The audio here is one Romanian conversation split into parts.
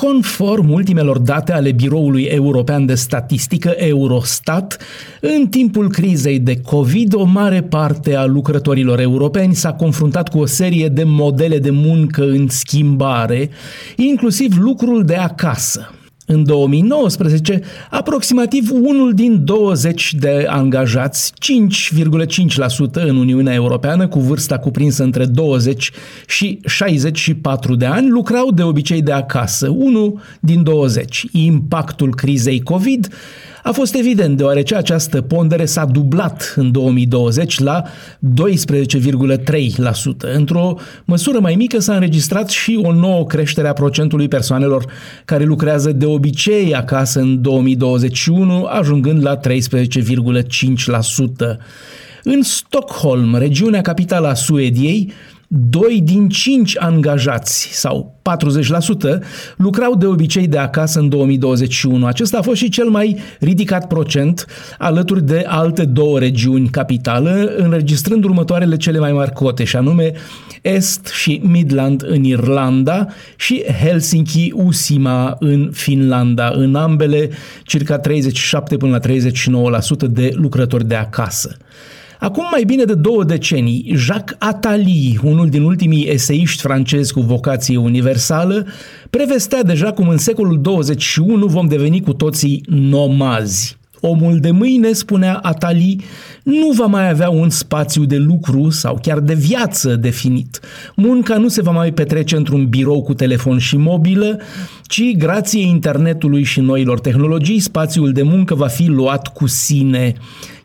Conform ultimelor date ale Biroului European de Statistică Eurostat, în timpul crizei de COVID, o mare parte a lucrătorilor europeni s-a confruntat cu o serie de modele de muncă în schimbare, inclusiv lucrul de acasă. În 2019, aproximativ unul din 20 de angajați, 5,5% în Uniunea Europeană, cu vârsta cuprinsă între 20 și 64 de ani, lucrau de obicei de acasă, unul din 20. Impactul crizei COVID a fost evident deoarece această pondere s-a dublat în 2020 la 12,3%. Într-o măsură mai mică s-a înregistrat și o nouă creștere a procentului persoanelor care lucrează de obicei acasă în 2021, ajungând la 13,5%. În Stockholm, regiunea capitală a Suediei, 2 din 5 angajați sau 40% lucrau de obicei de acasă în 2021. Acesta a fost și cel mai ridicat procent alături de alte două regiuni capitală, înregistrând următoarele cele mai mari cote, și anume Est și Midland în Irlanda și Helsinki-Usima în Finlanda, în ambele circa 37 până la 39% de lucrători de acasă. Acum mai bine de două decenii, Jacques Attali, unul din ultimii eseiști francezi cu vocație universală, prevestea deja cum în secolul 21 vom deveni cu toții nomazi. Omul de mâine, spunea Atali, nu va mai avea un spațiu de lucru sau chiar de viață definit. Munca nu se va mai petrece într-un birou cu telefon și mobilă, ci, grație internetului și noilor tehnologii, spațiul de muncă va fi luat cu sine.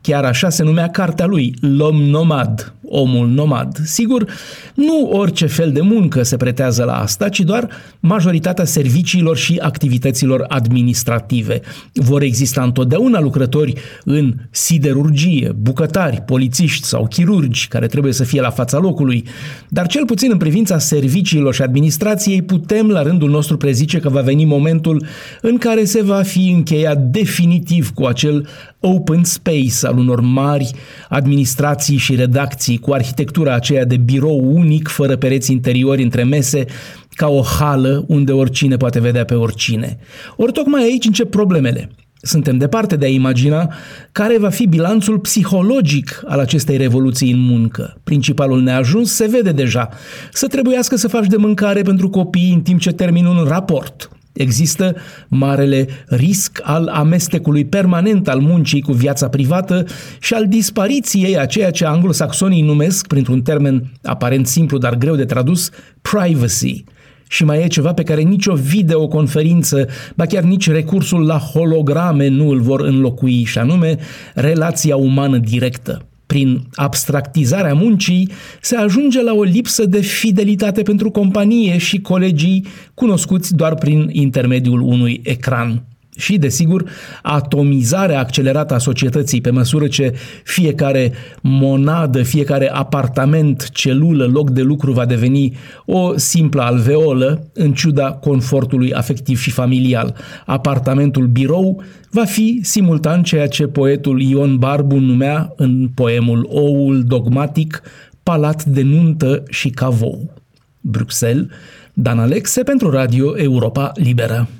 Chiar așa se numea cartea lui, L'Homme Nomad, omul nomad. Sigur, nu orice fel de muncă se pretează la asta, ci doar majoritatea serviciilor și activităților administrative. Vor exista întotdeauna lucrători în siderurgie, bucătari, polițiști sau chirurgi care trebuie să fie la fața locului, dar cel puțin în privința serviciilor și administrației putem la rândul nostru prezice că va veni momentul în care se va fi încheiat definitiv cu acel open space al unor mari administrații și redacții cu arhitectura aceea de birou unic, fără pereți interiori între mese, ca o hală unde oricine poate vedea pe oricine. Ori tocmai aici încep problemele. Suntem departe de a imagina care va fi bilanțul psihologic al acestei revoluții în muncă. Principalul neajuns se vede deja. Să trebuiască să faci de mâncare pentru copii în timp ce termin un raport. Există marele risc al amestecului permanent al muncii cu viața privată și al dispariției a ceea ce anglosaxonii numesc, printr-un termen aparent simplu, dar greu de tradus, privacy. Și mai e ceva pe care nicio videoconferință, ba chiar nici recursul la holograme nu îl vor înlocui, și anume relația umană directă prin abstractizarea muncii, se ajunge la o lipsă de fidelitate pentru companie și colegii cunoscuți doar prin intermediul unui ecran și, desigur, atomizarea accelerată a societății pe măsură ce fiecare monadă, fiecare apartament, celulă, loc de lucru va deveni o simplă alveolă, în ciuda confortului afectiv și familial. Apartamentul birou va fi simultan ceea ce poetul Ion Barbu numea în poemul Oul dogmatic palat de nuntă și cavou. Bruxelles, Dan Alexe pentru Radio Europa Liberă.